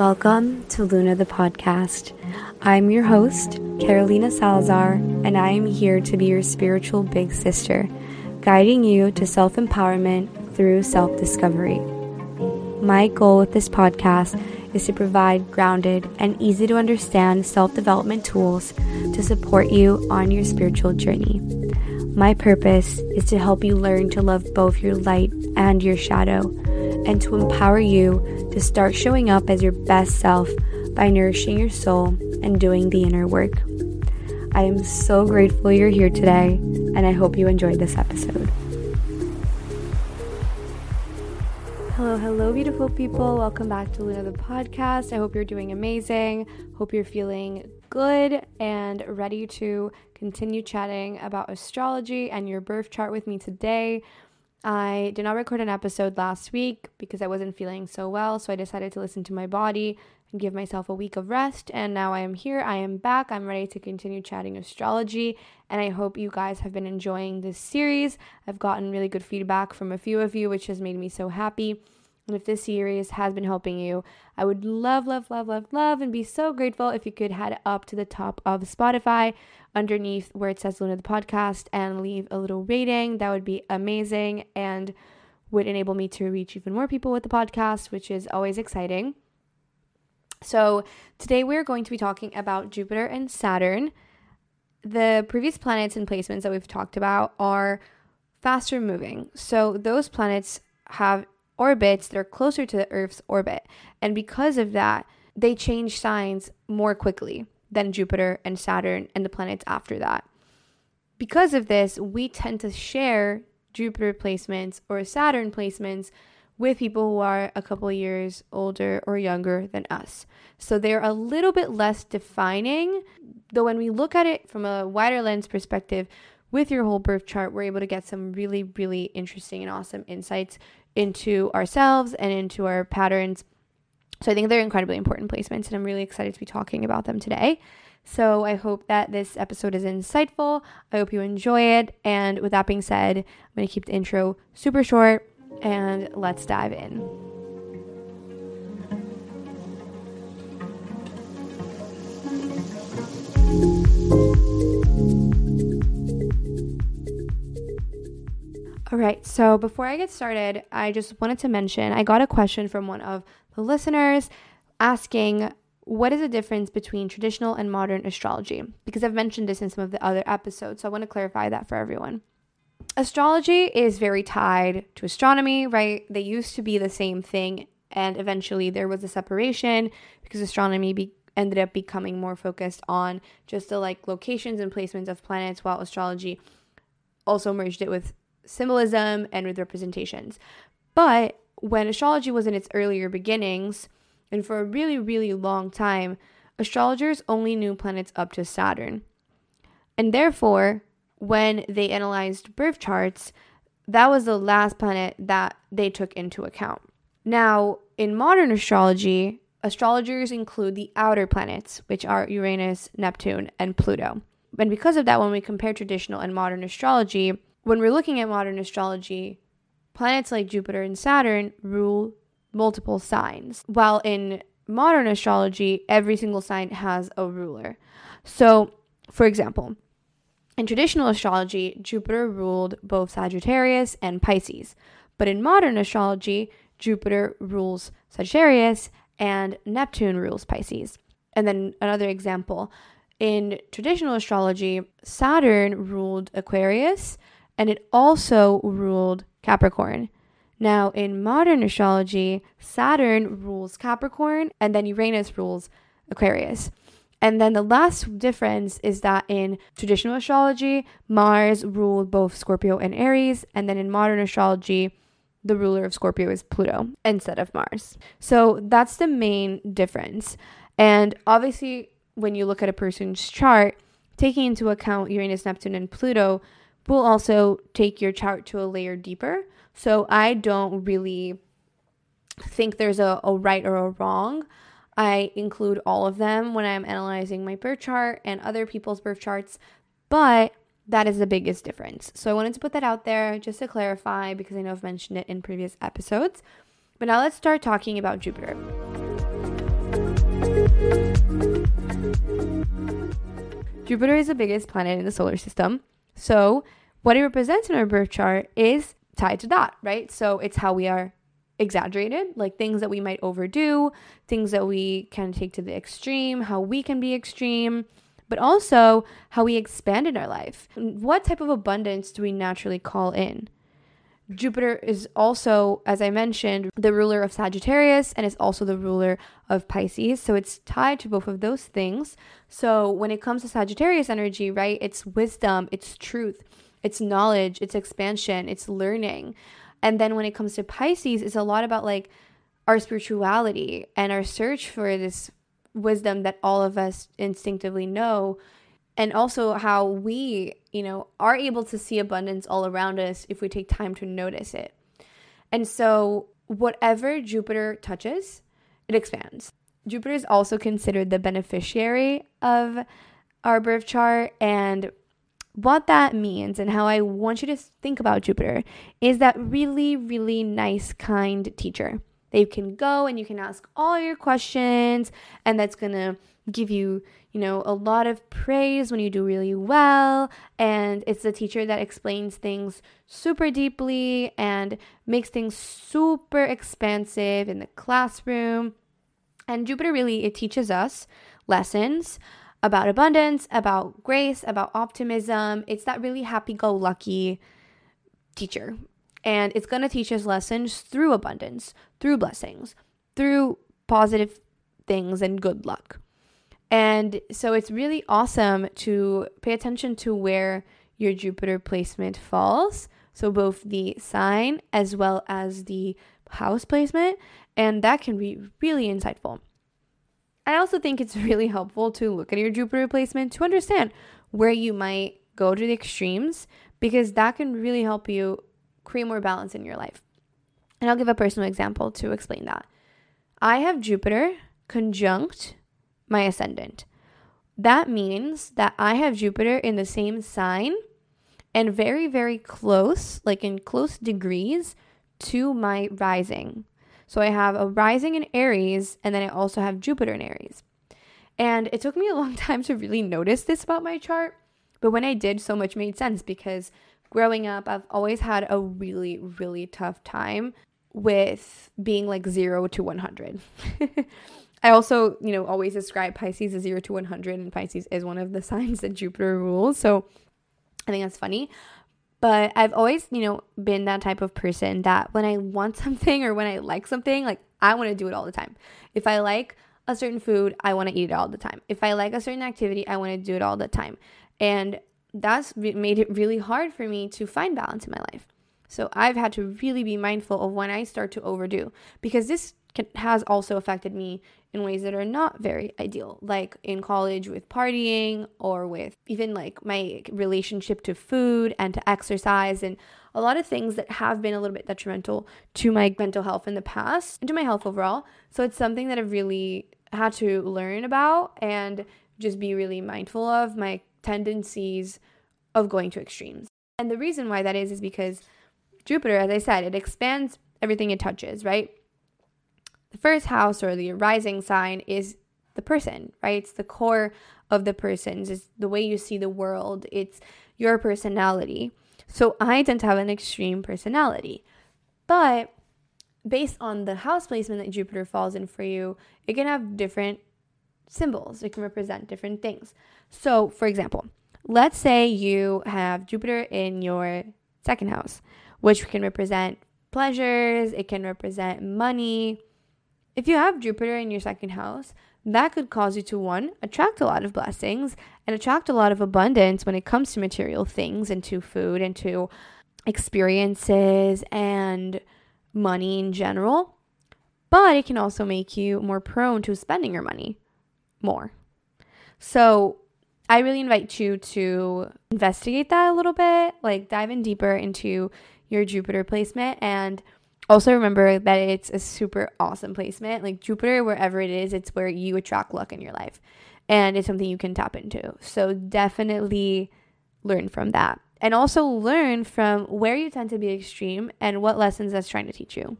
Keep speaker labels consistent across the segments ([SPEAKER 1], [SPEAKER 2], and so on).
[SPEAKER 1] Welcome to Luna the podcast. I'm your host, Carolina Salazar, and I am here to be your spiritual big sister, guiding you to self empowerment through self discovery. My goal with this podcast is to provide grounded and easy to understand self development tools to support you on your spiritual journey. My purpose is to help you learn to love both your light and your shadow, and to empower you to start showing up as your best self by nourishing your soul and doing the inner work. I am so grateful you're here today, and I hope you enjoyed this episode. Hello, hello, beautiful people. Welcome back to Luna the podcast. I hope you're doing amazing. Hope you're feeling good and ready to continue chatting about astrology and your birth chart with me today. I did not record an episode last week because I wasn't feeling so well, so I decided to listen to my body and give myself a week of rest. And now I am here, I am back, I'm ready to continue chatting astrology. And I hope you guys have been enjoying this series. I've gotten really good feedback from a few of you, which has made me so happy. And if this series has been helping you, I would love, love, love, love, love, and be so grateful if you could head up to the top of Spotify underneath where it says Luna the podcast and leave a little rating. That would be amazing and would enable me to reach even more people with the podcast, which is always exciting. So, today we're going to be talking about Jupiter and Saturn. The previous planets and placements that we've talked about are faster moving. So, those planets have orbits that are closer to the Earth's orbit. And because of that, they change signs more quickly than Jupiter and Saturn and the planets after that. Because of this, we tend to share Jupiter placements or Saturn placements with people who are a couple years older or younger than us. So they're a little bit less defining, though when we look at it from a wider lens perspective, with your whole birth chart, we're able to get some really, really interesting and awesome insights into ourselves and into our patterns. So I think they're incredibly important placements, and I'm really excited to be talking about them today. So I hope that this episode is insightful. I hope you enjoy it. And with that being said, I'm going to keep the intro super short and let's dive in. All right, so before I get started, I just wanted to mention I got a question from one of the listeners asking what is the difference between traditional and modern astrology? Because I've mentioned this in some of the other episodes, so I want to clarify that for everyone astrology is very tied to astronomy, right? They used to be the same thing, and eventually there was a separation because astronomy be- ended up becoming more focused on just the like locations and placements of planets, while astrology also merged it with symbolism and with representations. But when astrology was in its earlier beginnings, and for a really, really long time, astrologers only knew planets up to Saturn. And therefore, when they analyzed birth charts, that was the last planet that they took into account. Now, in modern astrology, astrologers include the outer planets, which are Uranus, Neptune, and Pluto. And because of that, when we compare traditional and modern astrology, when we're looking at modern astrology, planets like Jupiter and Saturn rule multiple signs, while in modern astrology, every single sign has a ruler. So, for example, in traditional astrology, Jupiter ruled both Sagittarius and Pisces. But in modern astrology, Jupiter rules Sagittarius and Neptune rules Pisces. And then another example in traditional astrology, Saturn ruled Aquarius and it also ruled Capricorn. Now, in modern astrology, Saturn rules Capricorn and then Uranus rules Aquarius. And then the last difference is that in traditional astrology, Mars ruled both Scorpio and Aries, and then in modern astrology, the ruler of Scorpio is Pluto instead of Mars. So that's the main difference. And obviously, when you look at a person's chart, taking into account Uranus, Neptune, and Pluto will also take your chart to a layer deeper. So I don't really think there's a, a right or a wrong. I include all of them when I'm analyzing my birth chart and other people's birth charts, but that is the biggest difference. So I wanted to put that out there just to clarify because I know I've mentioned it in previous episodes. But now let's start talking about Jupiter. Jupiter is the biggest planet in the solar system. So, what it represents in our birth chart is tied to that, right? So, it's how we are exaggerated, like things that we might overdo, things that we can take to the extreme, how we can be extreme, but also how we expand in our life. What type of abundance do we naturally call in? Jupiter is also, as I mentioned, the ruler of Sagittarius and is also the ruler of Pisces. So it's tied to both of those things. So when it comes to Sagittarius energy, right, it's wisdom, it's truth, it's knowledge, it's expansion, it's learning. And then when it comes to Pisces, it's a lot about like our spirituality and our search for this wisdom that all of us instinctively know and also how we, you know, are able to see abundance all around us if we take time to notice it. And so whatever Jupiter touches, it expands. Jupiter is also considered the beneficiary of our birth chart and what that means and how I want you to think about Jupiter is that really, really nice, kind teacher that you can go and you can ask all your questions, and that's gonna give you, you know, a lot of praise when you do really well. And it's a teacher that explains things super deeply and makes things super expansive in the classroom. And Jupiter really, it teaches us lessons about abundance, about grace, about optimism. It's that really happy go lucky teacher. And it's going to teach us lessons through abundance, through blessings, through positive things and good luck. And so it's really awesome to pay attention to where your Jupiter placement falls. So both the sign as well as the house placement. And that can be really insightful. I also think it's really helpful to look at your Jupiter placement to understand where you might go to the extremes because that can really help you create more balance in your life. And I'll give a personal example to explain that. I have Jupiter conjunct my ascendant. That means that I have Jupiter in the same sign and very, very close, like in close degrees to my rising. So I have a rising in Aries, and then I also have Jupiter in Aries. And it took me a long time to really notice this about my chart, but when I did, so much made sense because growing up, I've always had a really, really tough time with being like zero to 100. I also, you know, always describe Pisces as zero to 100, and Pisces is one of the signs that Jupiter rules. So I think that's funny. But I've always, you know, been that type of person that when I want something or when I like something, like I want to do it all the time. If I like a certain food, I want to eat it all the time. If I like a certain activity, I want to do it all the time. And that's made it really hard for me to find balance in my life. So I've had to really be mindful of when I start to overdo because this can, has also affected me in ways that are not very ideal, like in college with partying or with even like my relationship to food and to exercise and a lot of things that have been a little bit detrimental to my mental health in the past and to my health overall. So it's something that I've really had to learn about and just be really mindful of my tendencies of going to extremes. And the reason why that is is because Jupiter, as I said, it expands everything it touches, right? The first house or the rising sign is the person, right? It's the core of the person's, it's the way you see the world, it's your personality. So I tend to have an extreme personality. But based on the house placement that Jupiter falls in for you, it can have different symbols. It can represent different things. So, for example, let's say you have Jupiter in your second house, which can represent pleasures, it can represent money, if you have Jupiter in your second house, that could cause you to one, attract a lot of blessings and attract a lot of abundance when it comes to material things and to food and to experiences and money in general, but it can also make you more prone to spending your money more. So, I really invite you to investigate that a little bit, like dive in deeper into your Jupiter placement and also remember that it's a super awesome placement. Like Jupiter, wherever it is, it's where you attract luck in your life. And it's something you can tap into. So definitely learn from that. And also learn from where you tend to be extreme and what lessons that's trying to teach you.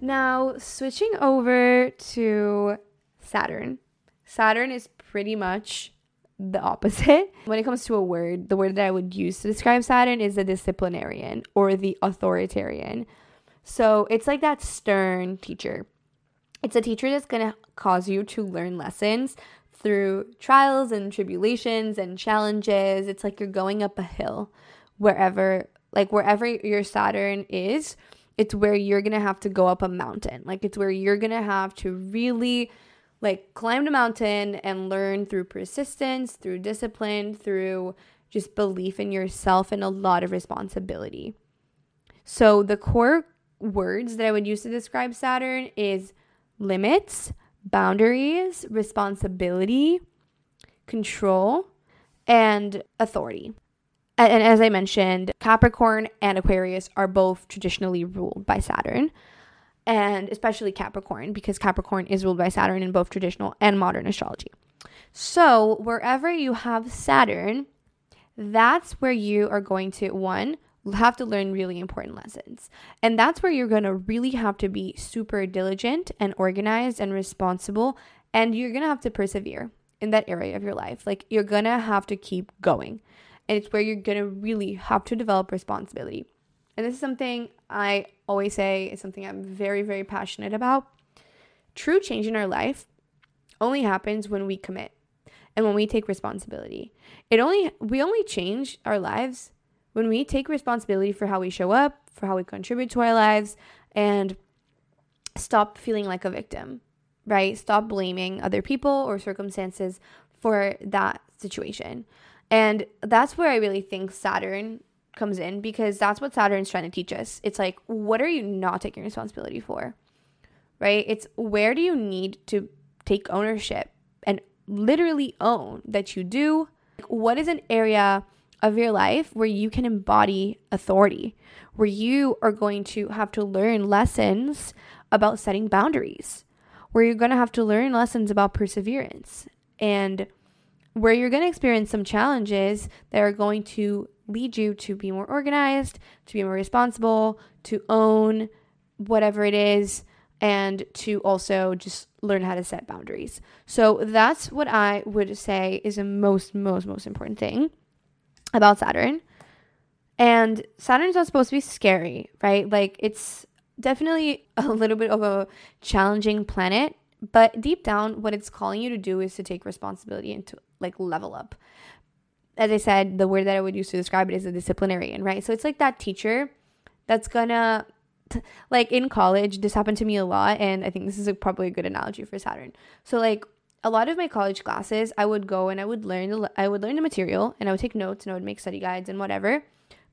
[SPEAKER 1] Now, switching over to Saturn. Saturn is pretty much the opposite. When it comes to a word, the word that I would use to describe Saturn is the disciplinarian or the authoritarian. So it's like that stern teacher. It's a teacher that's going to cause you to learn lessons through trials and tribulations and challenges. It's like you're going up a hill wherever, like wherever your Saturn is, it's where you're going to have to go up a mountain. Like it's where you're going to have to really like climb the mountain and learn through persistence, through discipline, through just belief in yourself and a lot of responsibility. So the core words that I would use to describe Saturn is limits, boundaries, responsibility, control, and authority. And as I mentioned, Capricorn and Aquarius are both traditionally ruled by Saturn and especially Capricorn, because Capricorn is ruled by Saturn in both traditional and modern astrology. So, wherever you have Saturn, that's where you are going to, one, have to learn really important lessons. And that's where you're going to really have to be super diligent and organized and responsible. And you're going to have to persevere in that area of your life. Like, you're going to have to keep going. And it's where you're going to really have to develop responsibility. And this is something I always say is something I'm very, very passionate about. True change in our life only happens when we commit and when we take responsibility. It only we only change our lives when we take responsibility for how we show up, for how we contribute to our lives and stop feeling like a victim, right? Stop blaming other people or circumstances for that situation. And that's where I really think Saturn comes in because that's what Saturn's trying to teach us. It's like, what are you not taking responsibility for? Right? It's where do you need to take ownership and literally own that you do? Like, What is an area of your life where you can embody authority, where you are going to have to learn lessons about setting boundaries, where you're going to have to learn lessons about perseverance, and where you're going to experience some challenges that are going to lead you to be more organized, to be more responsible, to own whatever it is, and to also just learn how to set boundaries. So that's what I would say is the most, most, most important thing about Saturn. And Saturn's not supposed to be scary, right? Like it's definitely a little bit of a challenging planet, but deep down, what it's calling you to do is to take responsibility and to like level up as I said, the word that I would use to describe it is a disciplinarian, right? So it's like that teacher that's gonna, like in college, this happened to me a lot, and I think this is a, probably a good analogy for Saturn. So like a lot of my college classes, I would go and I would learn the I would learn the material, and I would take notes, and I would make study guides and whatever.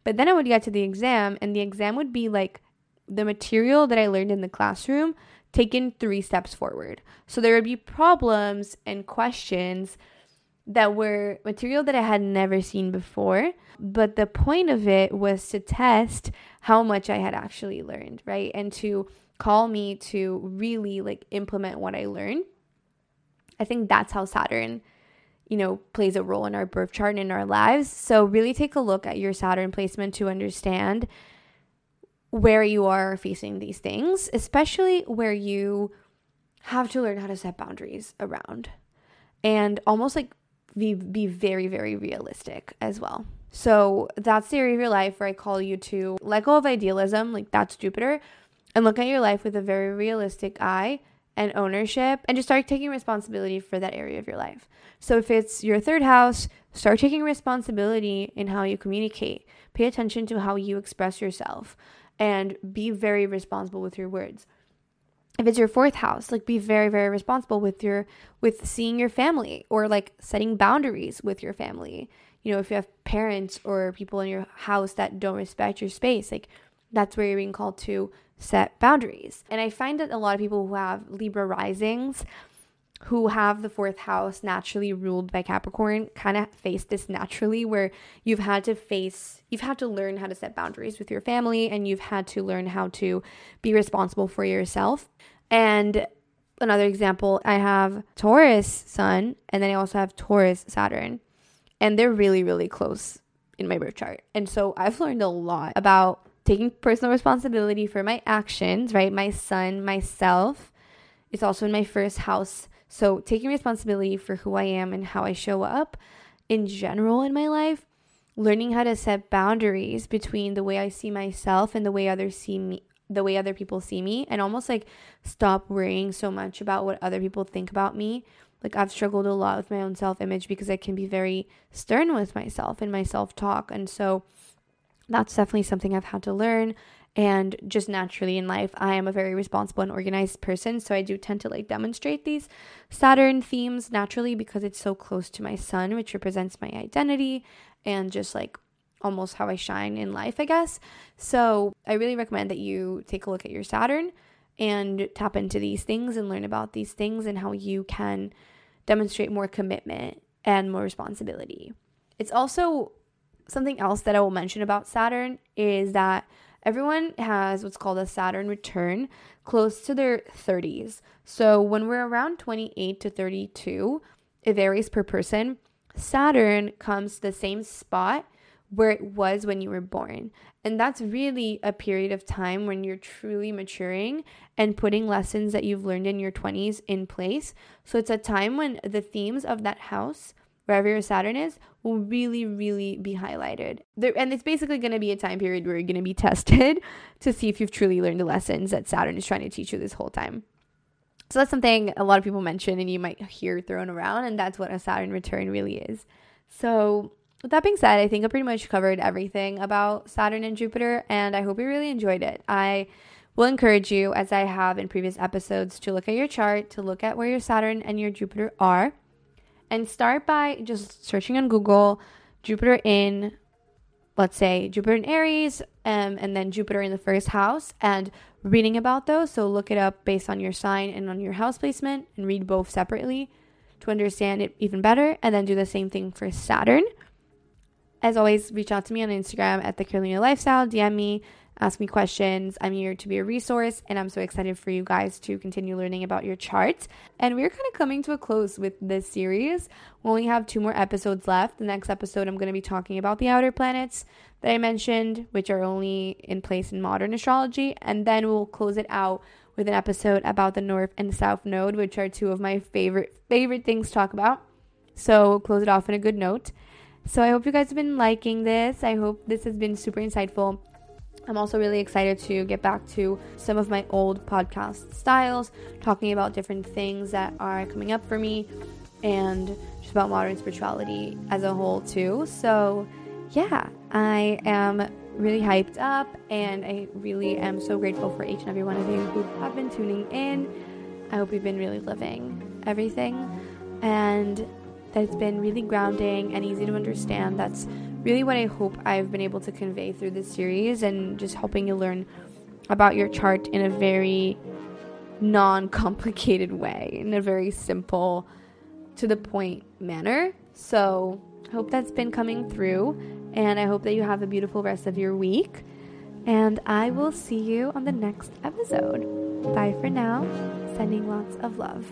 [SPEAKER 1] But then I would get to the exam, and the exam would be like the material that I learned in the classroom taken three steps forward. So there would be problems and questions that were material that I had never seen before. But the point of it was to test how much I had actually learned, right? And to call me to really like implement what I learned. I think that's how Saturn, you know, plays a role in our birth chart and in our lives. So really take a look at your Saturn placement to understand where you are facing these things, especially where you have to learn how to set boundaries around and almost like be, be very, very realistic as well. So that's the area of your life where I call you to let go of idealism, like that's Jupiter, and look at your life with a very realistic eye and ownership and just start taking responsibility for that area of your life. So if it's your third house, start taking responsibility in how you communicate. Pay attention to how you express yourself and be very responsible with your words. If it's your fourth house, like be very, very responsible with your with seeing your family or like setting boundaries with your family. You know, if you have parents or people in your house that don't respect your space, like that's where you're being called to set boundaries. And I find that a lot of people who have Libra risings who have the fourth house naturally ruled by Capricorn kind of face this naturally where you've had to face you've had to learn how to set boundaries with your family and you've had to learn how to be responsible for yourself. And another example, I have Taurus sun and then I also have Taurus Saturn. And they're really really close in my birth chart. And so I've learned a lot about taking personal responsibility for my actions, right? My sun, myself. It's also in my first house so, taking responsibility for who I am and how I show up in general in my life, learning how to set boundaries between the way I see myself and the way others see me, the way other people see me, and almost like stop worrying so much about what other people think about me. Like, I've struggled a lot with my own self image because I can be very stern with myself and my self talk. And so, that's definitely something I've had to learn and just naturally in life i am a very responsible and organized person so i do tend to like demonstrate these saturn themes naturally because it's so close to my sun which represents my identity and just like almost how i shine in life i guess. So i really recommend that you take a look at your saturn and tap into these things and learn about these things and how you can demonstrate more commitment and more responsibility. It's also something else that i will mention about saturn is that Everyone has what's called a Saturn return close to their 30s. So when we're around 28 to 32, it varies per person. Saturn comes to the same spot where it was when you were born. And that's really a period of time when you're truly maturing and putting lessons that you've learned in your 20s in place. So it's a time when the themes of that house wherever your Saturn is, will really, really be highlighted. There, and it's basically going to be a time period where you're going to be tested to see if you've truly learned the lessons that Saturn is trying to teach you this whole time. So that's something a lot of people mention and you might hear thrown around, and that's what a Saturn return really is. So, with that being said, I think I pretty much covered everything about Saturn and Jupiter, and I hope you really enjoyed it. I will encourage you, as I have in previous episodes, to look at your chart, to look at where your Saturn and your Jupiter are and start by just searching on Google Jupiter in, let's say, Jupiter in Aries, um, and then Jupiter in the first house, and reading about those. So look it up based on your sign and on your house placement, and read both separately to understand it even better. And then do the same thing for Saturn. As always, reach out to me on Instagram at the Carolina Lifestyle, DM me ask me questions. I'm here to be a resource, and I'm so excited for you guys to continue learning about your charts. And we're kind of coming to a close with this series. We only have two more episodes left. The next episode, I'm going to be talking about the outer planets that I mentioned, which are only in place in modern astrology, and then we'll close it out with an episode about the North and South Node, which are two of my favorite favorite things to talk about. So we'll close it off on a good note. So I hope you guys have been liking this. I hope this has been super insightful. I'm also really excited to get back to some of my old podcast styles, talking about different things that are coming up for me and just about modern spirituality as a whole, too. So, yeah, I am really hyped up and I really am so grateful for each and every one of you who have been tuning in. I hope you've been really living everything and that it's been really grounding and easy to understand. That's really what I hope I've been able to convey through this series and just helping you learn about your chart in a very non complicated way, in a very simple, to the point manner. So, I hope that's been coming through, and I hope that you have a beautiful rest of your week. And I will see you on the next episode. Bye for now. Sending lots of love.